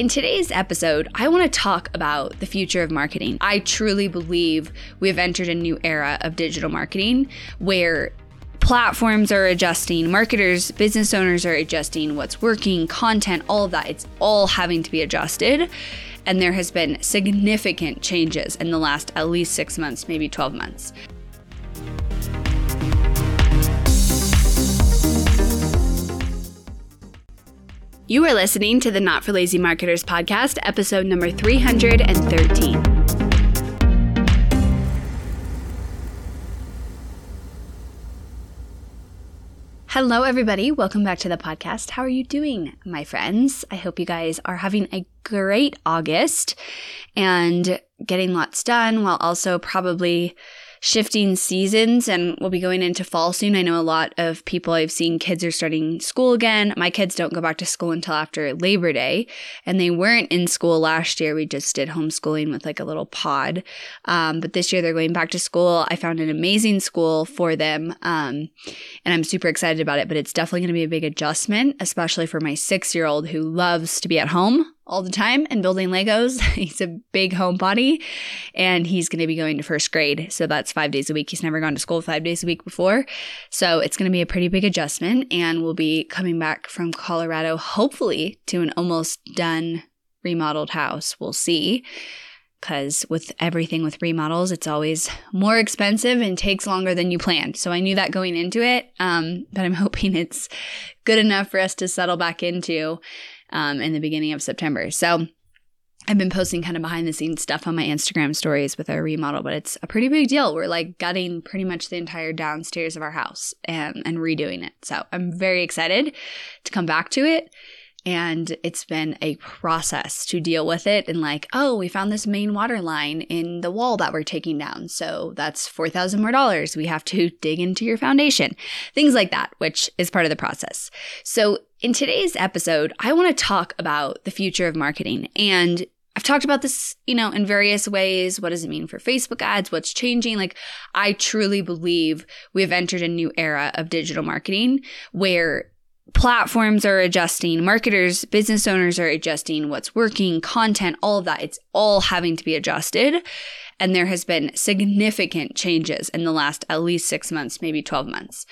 in today's episode, I want to talk about the future of marketing. I truly believe we have entered a new era of digital marketing where platforms are adjusting, marketers, business owners are adjusting what's working, content, all of that. It's all having to be adjusted. And there has been significant changes in the last at least six months, maybe 12 months. You are listening to the Not for Lazy Marketers podcast, episode number 313. Hello, everybody. Welcome back to the podcast. How are you doing, my friends? I hope you guys are having a great August and getting lots done while also probably shifting seasons and we'll be going into fall soon. I know a lot of people I've seen kids are starting school again. My kids don't go back to school until after Labor Day and they weren't in school last year. We just did homeschooling with like a little pod. Um, but this year they're going back to school. I found an amazing school for them. Um, and I'm super excited about it, but it's definitely going to be a big adjustment, especially for my six year old who loves to be at home all the time and building Legos. he's a big homebody and he's going to be going to first grade. So that's five days a week. He's never gone to school five days a week before. So it's going to be a pretty big adjustment. And we'll be coming back from Colorado, hopefully, to an almost done remodeled house. We'll see. Because with everything with remodels, it's always more expensive and takes longer than you planned. So I knew that going into it, um, but I'm hoping it's good enough for us to settle back into um, in the beginning of September. So I've been posting kind of behind the scenes stuff on my Instagram stories with our remodel, but it's a pretty big deal. We're like gutting pretty much the entire downstairs of our house and, and redoing it. So I'm very excited to come back to it and it's been a process to deal with it and like oh we found this main water line in the wall that we're taking down so that's 4000 more dollars we have to dig into your foundation things like that which is part of the process so in today's episode i want to talk about the future of marketing and I've talked about this, you know, in various ways. What does it mean for Facebook ads? What's changing? Like, I truly believe we have entered a new era of digital marketing where platforms are adjusting, marketers, business owners are adjusting what's working, content, all of that. It's all having to be adjusted. And there has been significant changes in the last at least six months, maybe 12 months.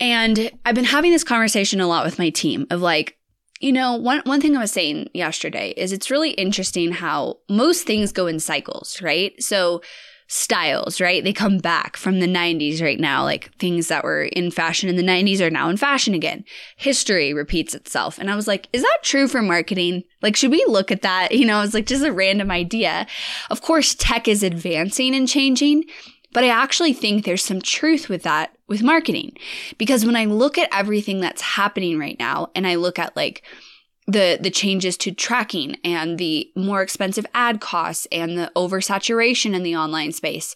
And I've been having this conversation a lot with my team of like, you know, one, one thing I was saying yesterday is it's really interesting how most things go in cycles, right? So styles, right? They come back from the 90s right now. Like things that were in fashion in the 90s are now in fashion again. History repeats itself. And I was like, is that true for marketing? Like, should we look at that? You know, it's like just a random idea. Of course, tech is advancing and changing. But I actually think there's some truth with that with marketing. Because when I look at everything that's happening right now and I look at like the the changes to tracking and the more expensive ad costs and the oversaturation in the online space.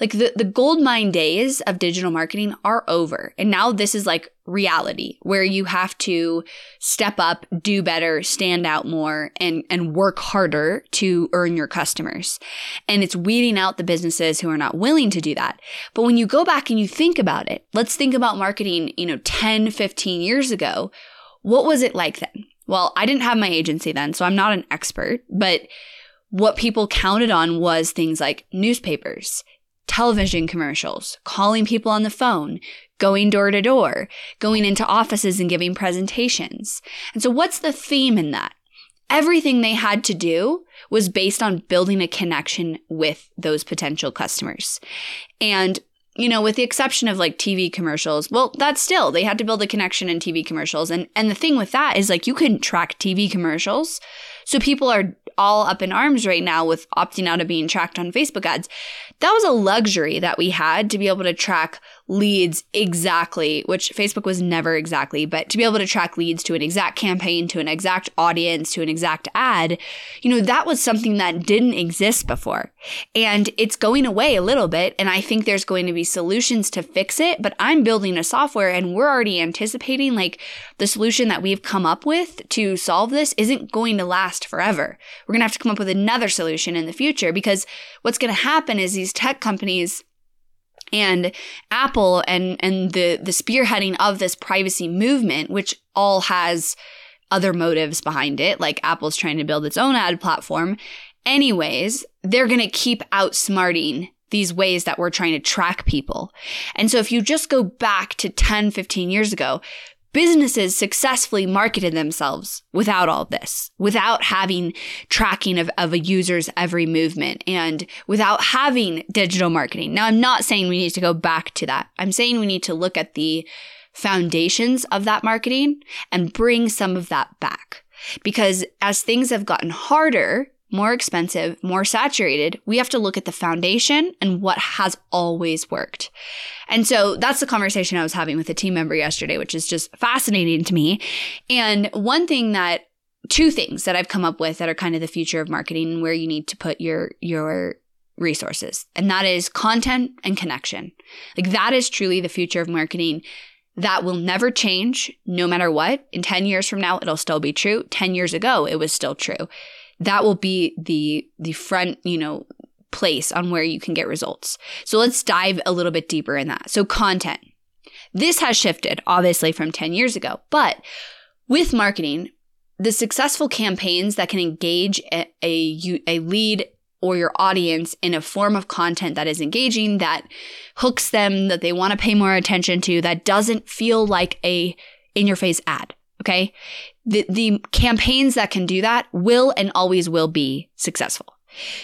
Like the, the gold mine days of digital marketing are over. And now this is like reality where you have to step up, do better, stand out more and and work harder to earn your customers. And it's weeding out the businesses who are not willing to do that. But when you go back and you think about it, let's think about marketing, you know, 10, 15 years ago. What was it like then? Well, I didn't have my agency then, so I'm not an expert, but what people counted on was things like newspapers, television commercials, calling people on the phone, going door to door, going into offices and giving presentations. And so what's the theme in that? Everything they had to do was based on building a connection with those potential customers. And you know, with the exception of like TV commercials, well, that's still, they had to build a connection in TV commercials. And, and the thing with that is like you couldn't track TV commercials. So people are all up in arms right now with opting out of being tracked on Facebook ads. That was a luxury that we had to be able to track leads exactly, which Facebook was never exactly, but to be able to track leads to an exact campaign, to an exact audience, to an exact ad, you know, that was something that didn't exist before. And it's going away a little bit. And I think there's going to be solutions to fix it, but I'm building a software and we're already anticipating like the solution that we've come up with to solve this isn't going to last forever. We're going to have to come up with another solution in the future because what's going to happen is these tech companies and Apple and and the the spearheading of this privacy movement, which all has other motives behind it, like Apple's trying to build its own ad platform. Anyways, they're going to keep outsmarting these ways that we're trying to track people. And so if you just go back to 10, 15 years ago, businesses successfully marketed themselves without all this, without having tracking of, of a user's every movement and without having digital marketing. Now, I'm not saying we need to go back to that. I'm saying we need to look at the foundations of that marketing and bring some of that back. Because as things have gotten harder, more expensive, more saturated, we have to look at the foundation and what has always worked. And so that's the conversation I was having with a team member yesterday, which is just fascinating to me. And one thing that two things that I've come up with that are kind of the future of marketing and where you need to put your your resources. And that is content and connection. Like that is truly the future of marketing. That will never change no matter what. In 10 years from now, it'll still be true. 10 years ago, it was still true that will be the the front, you know, place on where you can get results. So let's dive a little bit deeper in that. So content. This has shifted obviously from 10 years ago, but with marketing, the successful campaigns that can engage a, a, a lead or your audience in a form of content that is engaging, that hooks them, that they want to pay more attention to, that doesn't feel like a in your face ad. Okay. The, the campaigns that can do that will and always will be successful.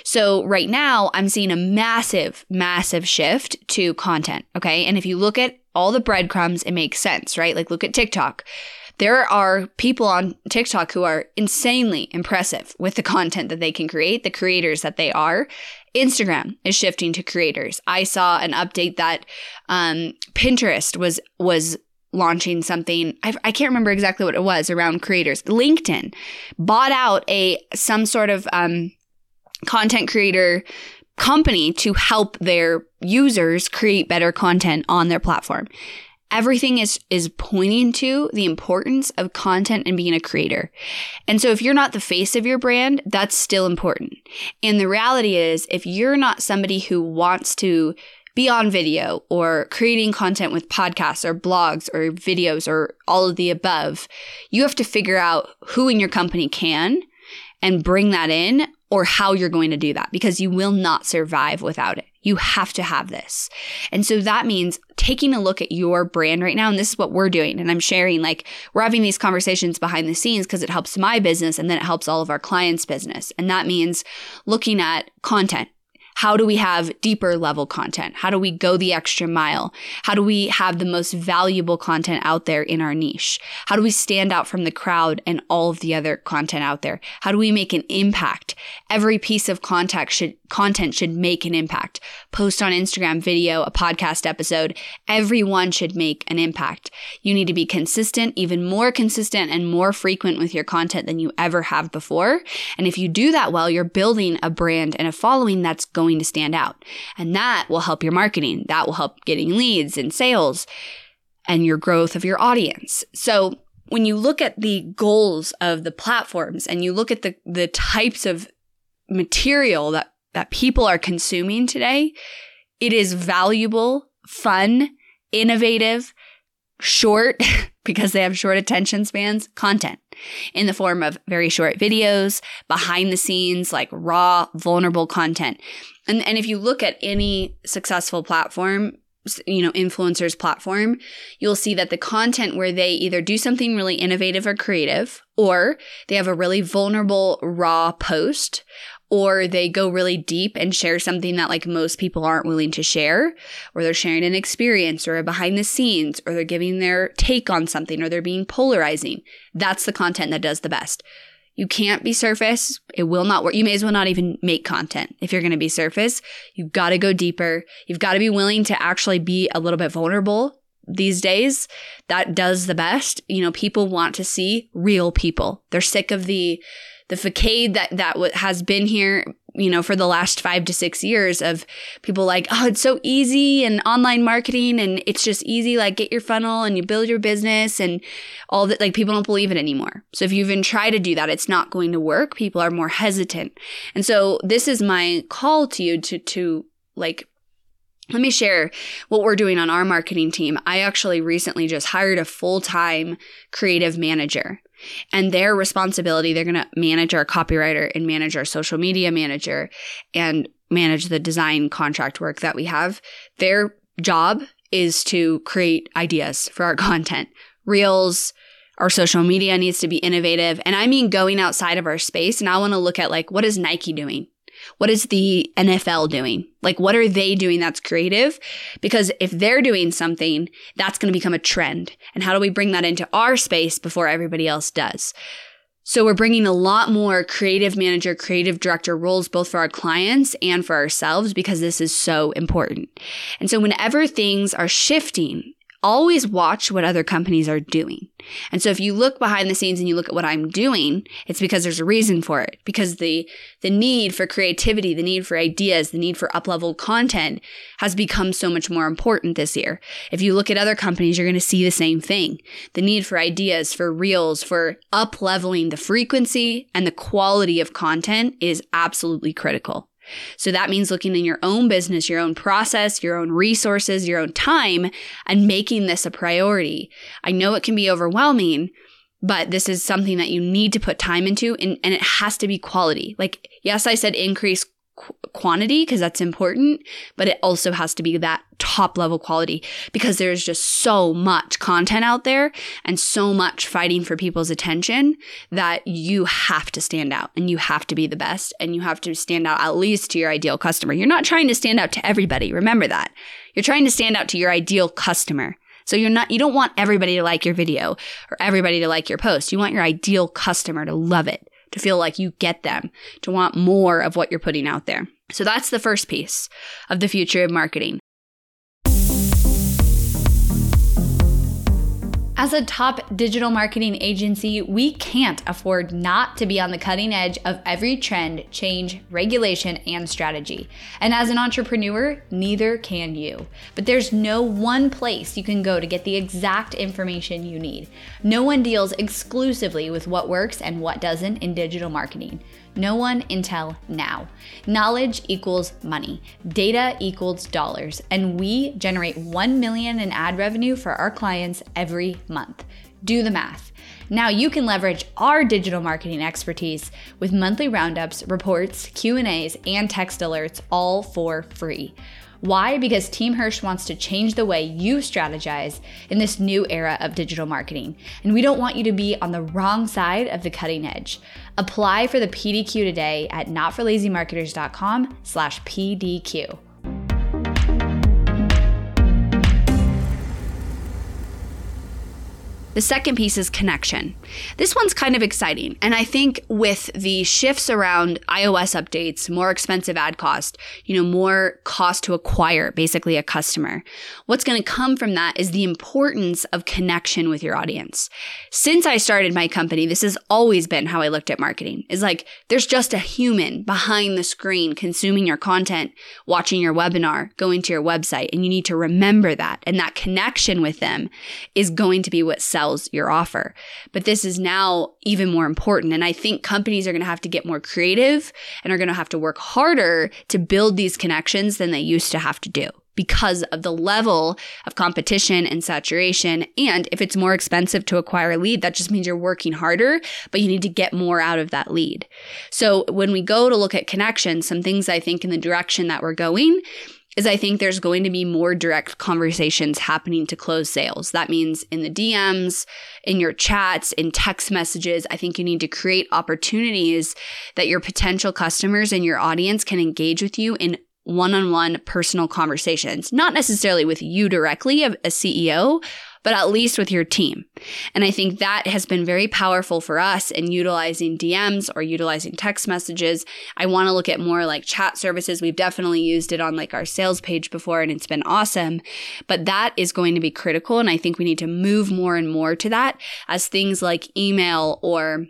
So right now I'm seeing a massive, massive shift to content. Okay. And if you look at all the breadcrumbs, it makes sense, right? Like look at TikTok. There are people on TikTok who are insanely impressive with the content that they can create, the creators that they are. Instagram is shifting to creators. I saw an update that um, Pinterest was was launching something. I, I, can't remember exactly what it was around creators. Linkedin bought out a some sort of um, content creator company to help their users create better content on their platform. Everything is is pointing to the importance of content and being a creator. And so if you're not the face of your brand that's still important. And the reality is if you're not somebody who wants to be on video or creating content with podcasts or blogs or videos or all of the above, you have to figure out who in your company can and bring that in or how you're going to do that because you will not survive without it. You have to have this. And so that means taking a look at your brand right now. And this is what we're doing. And I'm sharing, like, we're having these conversations behind the scenes because it helps my business and then it helps all of our clients' business. And that means looking at content how do we have deeper level content? How do we go the extra mile? How do we have the most valuable content out there in our niche? How do we stand out from the crowd and all of the other content out there? How do we make an impact? Every piece of content should content should make an impact. Post on Instagram, video, a podcast episode, everyone should make an impact. You need to be consistent, even more consistent and more frequent with your content than you ever have before. And if you do that well, you're building a brand and a following that's going going to stand out. And that will help your marketing. That will help getting leads and sales and your growth of your audience. So when you look at the goals of the platforms and you look at the, the types of material that, that people are consuming today, it is valuable, fun, innovative, short, because they have short attention spans, content in the form of very short videos, behind the scenes, like raw, vulnerable content. And, and if you look at any successful platform, you know, influencers platform, you'll see that the content where they either do something really innovative or creative, or they have a really vulnerable, raw post, or they go really deep and share something that like most people aren't willing to share, or they're sharing an experience or a behind the scenes, or they're giving their take on something, or they're being polarizing. That's the content that does the best. You can't be surface. It will not work. You may as well not even make content if you're going to be surface. You've got to go deeper. You've got to be willing to actually be a little bit vulnerable these days. That does the best. You know, people want to see real people. They're sick of the the facade that that has been here you know, for the last five to six years of people like, oh, it's so easy and online marketing and it's just easy. Like get your funnel and you build your business and all that. Like people don't believe it anymore. So if you even try to do that, it's not going to work. People are more hesitant. And so this is my call to you to, to like, let me share what we're doing on our marketing team. I actually recently just hired a full time creative manager. And their responsibility, they're going to manage our copywriter and manage our social media manager and manage the design contract work that we have. Their job is to create ideas for our content, reels, our social media needs to be innovative. And I mean going outside of our space. And I want to look at like, what is Nike doing? What is the NFL doing? Like, what are they doing that's creative? Because if they're doing something, that's going to become a trend. And how do we bring that into our space before everybody else does? So we're bringing a lot more creative manager, creative director roles, both for our clients and for ourselves, because this is so important. And so whenever things are shifting, always watch what other companies are doing. And so if you look behind the scenes and you look at what I'm doing, it's because there's a reason for it. Because the the need for creativity, the need for ideas, the need for up-level content has become so much more important this year. If you look at other companies, you're going to see the same thing. The need for ideas, for reels, for up-leveling the frequency and the quality of content is absolutely critical. So that means looking in your own business, your own process, your own resources, your own time, and making this a priority. I know it can be overwhelming, but this is something that you need to put time into and, and it has to be quality. Like, yes, I said increase qu- quantity because that's important, but it also has to be that top level quality because there's just so much content out there and so much fighting for people's attention that you have to stand out and you have to be the best and you have to stand out at least to your ideal customer. You're not trying to stand out to everybody. Remember that. You're trying to stand out to your ideal customer. So you're not, you don't want everybody to like your video or everybody to like your post. You want your ideal customer to love it to feel like you get them, to want more of what you're putting out there. So that's the first piece of the future of marketing. As a top digital marketing agency, we can't afford not to be on the cutting edge of every trend, change, regulation, and strategy. And as an entrepreneur, neither can you. But there's no one place you can go to get the exact information you need. No one deals exclusively with what works and what doesn't in digital marketing. No one until now. Knowledge equals money. Data equals dollars. And we generate 1 million in ad revenue for our clients every month. Do the math. Now you can leverage our digital marketing expertise with monthly roundups, reports, Q&As, and text alerts all for free. Why? Because Team Hirsch wants to change the way you strategize in this new era of digital marketing. And we don't want you to be on the wrong side of the cutting edge. Apply for the PDQ today at notforlazymarketers.com slash PDQ. The second piece is connection. This one's kind of exciting. And I think with the shifts around iOS updates, more expensive ad cost, you know, more cost to acquire basically a customer, what's going to come from that is the importance of connection with your audience. Since I started my company, this has always been how I looked at marketing is like there's just a human behind the screen consuming your content, watching your webinar, going to your website. And you need to remember that. And that connection with them is going to be what sells sells your offer. But this is now even more important. And I think companies are going to have to get more creative and are going to have to work harder to build these connections than they used to have to do because of the level of competition and saturation. And if it's more expensive to acquire a lead, that just means you're working harder, but you need to get more out of that lead. So when we go to look at connections, some things I think in the direction that we're going is I think there's going to be more direct conversations happening to close sales. That means in the DMs, in your chats, in text messages. I think you need to create opportunities that your potential customers and your audience can engage with you in one on one personal conversations, not necessarily with you directly, a CEO, but at least with your team. And I think that has been very powerful for us in utilizing DMs or utilizing text messages. I want to look at more like chat services. We've definitely used it on like our sales page before and it's been awesome. But that is going to be critical. And I think we need to move more and more to that as things like email or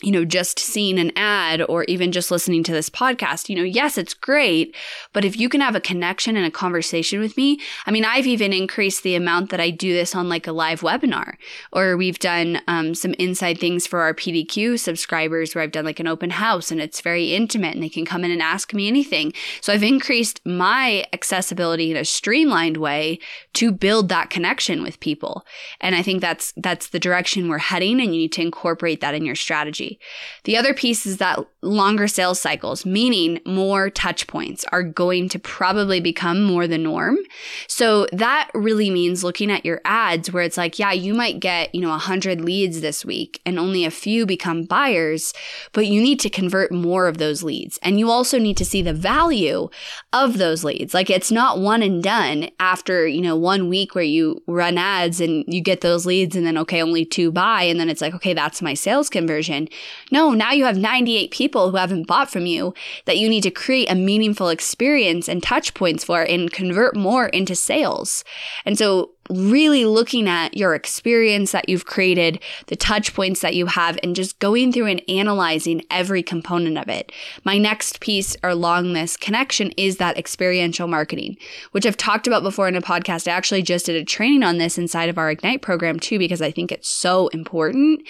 you know, just seeing an ad or even just listening to this podcast, you know, yes, it's great. But if you can have a connection and a conversation with me, I mean, I've even increased the amount that I do this on like a live webinar, or we've done um, some inside things for our PDQ subscribers where I've done like an open house and it's very intimate and they can come in and ask me anything. So I've increased my accessibility in a streamlined way to build that connection with people. And I think that's, that's the direction we're heading and you need to incorporate that in your strategy. The other piece is that longer sales cycles, meaning more touch points, are going to probably become more the norm. So that really means looking at your ads where it's like, yeah, you might get, you know, 100 leads this week and only a few become buyers, but you need to convert more of those leads. And you also need to see the value of those leads. Like it's not one and done after, you know, one week where you run ads and you get those leads and then, okay, only two buy. And then it's like, okay, that's my sales conversion. No, now you have 98 people who haven't bought from you that you need to create a meaningful experience and touch points for and convert more into sales. And so really looking at your experience that you've created, the touch points that you have, and just going through and analyzing every component of it. My next piece along this connection is that experiential marketing, which I've talked about before in a podcast. I actually just did a training on this inside of our Ignite program too, because I think it's so important.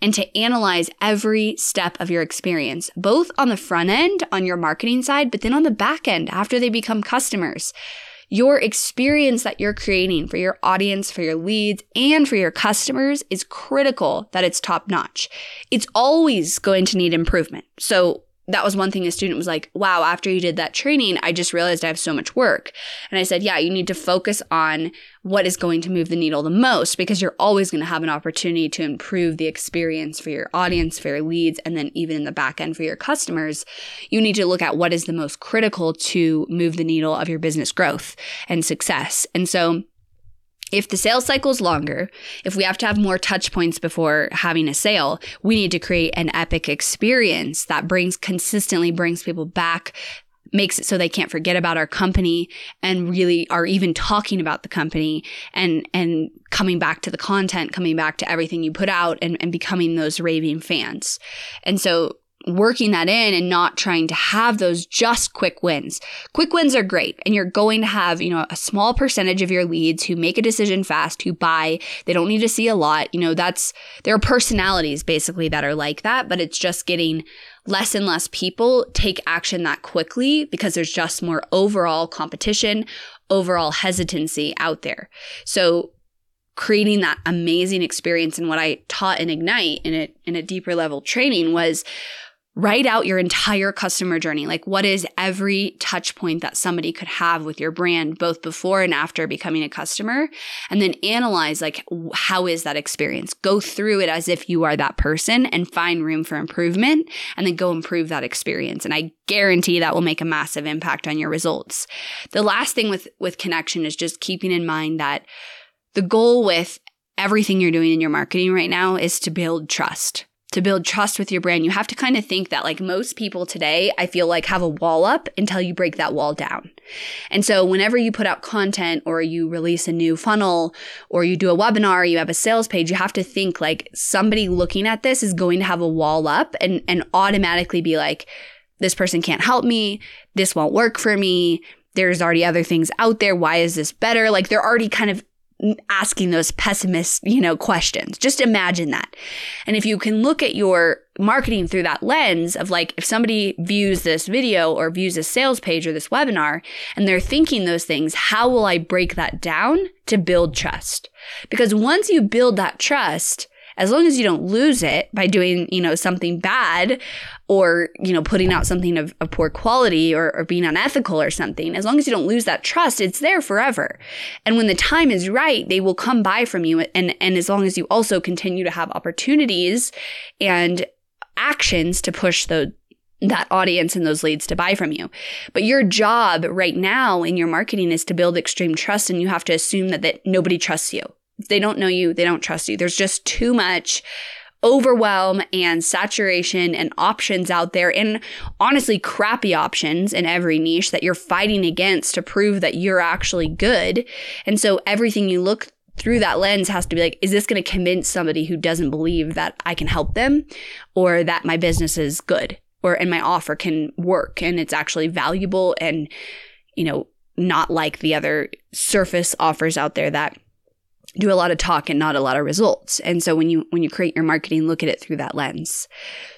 And to analyze every step of your experience, both on the front end, on your marketing side, but then on the back end after they become customers your experience that you're creating for your audience, for your leads, and for your customers is critical that it's top notch. It's always going to need improvement. So that was one thing a student was like, wow, after you did that training, I just realized I have so much work. And I said, yeah, you need to focus on what is going to move the needle the most because you're always going to have an opportunity to improve the experience for your audience, for your leads, and then even in the back end for your customers. You need to look at what is the most critical to move the needle of your business growth and success. And so if the sales cycle is longer, if we have to have more touch points before having a sale, we need to create an epic experience that brings consistently brings people back, makes it so they can't forget about our company and really are even talking about the company and and coming back to the content, coming back to everything you put out and, and becoming those raving fans. And so working that in and not trying to have those just quick wins. Quick wins are great. And you're going to have, you know, a small percentage of your leads who make a decision fast, who buy. They don't need to see a lot. You know, that's, there are personalities basically that are like that, but it's just getting less and less people take action that quickly because there's just more overall competition, overall hesitancy out there. So creating that amazing experience and what I taught in Ignite in a, in a deeper level training was write out your entire customer journey. Like what is every touch point that somebody could have with your brand, both before and after becoming a customer. And then analyze like, how is that experience? Go through it as if you are that person and find room for improvement and then go improve that experience. And I guarantee that will make a massive impact on your results. The last thing with, with connection is just keeping in mind that the goal with everything you're doing in your marketing right now is to build trust to build trust with your brand, you have to kind of think that like most people today, I feel like have a wall up until you break that wall down. And so whenever you put out content or you release a new funnel or you do a webinar, you have a sales page, you have to think like somebody looking at this is going to have a wall up and, and automatically be like, this person can't help me. This won't work for me. There's already other things out there. Why is this better? Like they're already kind of asking those pessimist, you know, questions. Just imagine that. And if you can look at your marketing through that lens of like, if somebody views this video or views a sales page or this webinar and they're thinking those things, how will I break that down to build trust? Because once you build that trust, as long as you don't lose it by doing, you know, something bad or, you know, putting out something of, of poor quality or, or being unethical or something, as long as you don't lose that trust, it's there forever. And when the time is right, they will come buy from you. And, and as long as you also continue to have opportunities and actions to push the, that audience and those leads to buy from you. But your job right now in your marketing is to build extreme trust and you have to assume that, that nobody trusts you. They don't know you, they don't trust you. There's just too much overwhelm and saturation and options out there and honestly crappy options in every niche that you're fighting against to prove that you're actually good. And so everything you look through that lens has to be like, is this going to convince somebody who doesn't believe that I can help them or that my business is good or and my offer can work and it's actually valuable and, you know, not like the other surface offers out there that do a lot of talk and not a lot of results. And so when you when you create your marketing, look at it through that lens.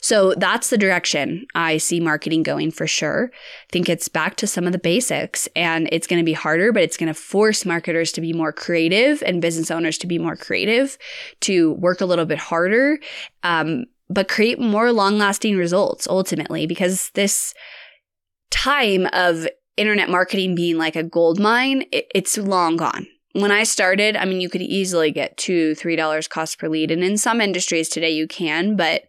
So that's the direction I see marketing going for sure. I think it's back to some of the basics and it's going to be harder, but it's going to force marketers to be more creative and business owners to be more creative, to work a little bit harder, um, but create more long lasting results ultimately because this time of internet marketing being like a gold mine, it, it's long gone when I started, I mean, you could easily get two, three dollars cost per lead. And in some industries today you can, but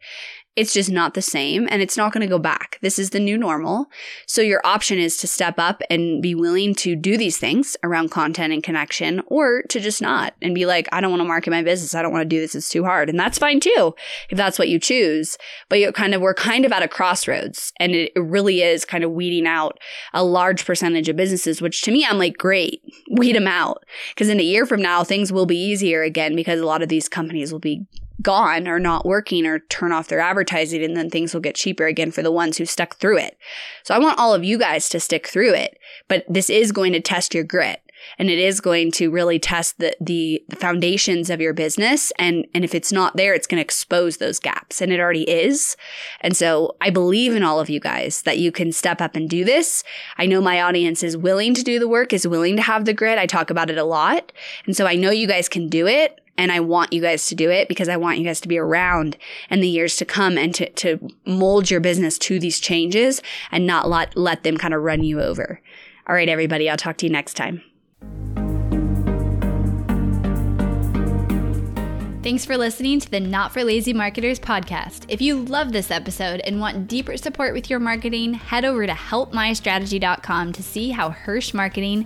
it's just not the same and it's not going to go back. This is the new normal. So your option is to step up and be willing to do these things around content and connection or to just not and be like, I don't want to market my business. I don't want to do this. It's too hard. And that's fine too, if that's what you choose. But you kind of, we're kind of at a crossroads and it, really is kind of weeding out a large percentage of businesses, which to me, I'm like, great, weed them out. Cause in a year from now, things will be easier again because a lot of these companies will be gone or not working or turn off their advertising and then things will get cheaper again for the ones who stuck through it. So I want all of you guys to stick through it, but this is going to test your grit and it is going to really test the, the foundations of your business and and if it's not there it's going to expose those gaps and it already is. And so i believe in all of you guys that you can step up and do this. I know my audience is willing to do the work is willing to have the grit. I talk about it a lot and so i know you guys can do it and I want you guys to do it because I want you guys to be around in the years to come and to, to mold your business to these changes and not let, let them kind of run you over. All right, everybody, I'll talk to you next time. Thanks for listening to the Not for Lazy Marketers podcast. If you love this episode and want deeper support with your marketing, head over to helpmystrategy.com to see how Hirsch Marketing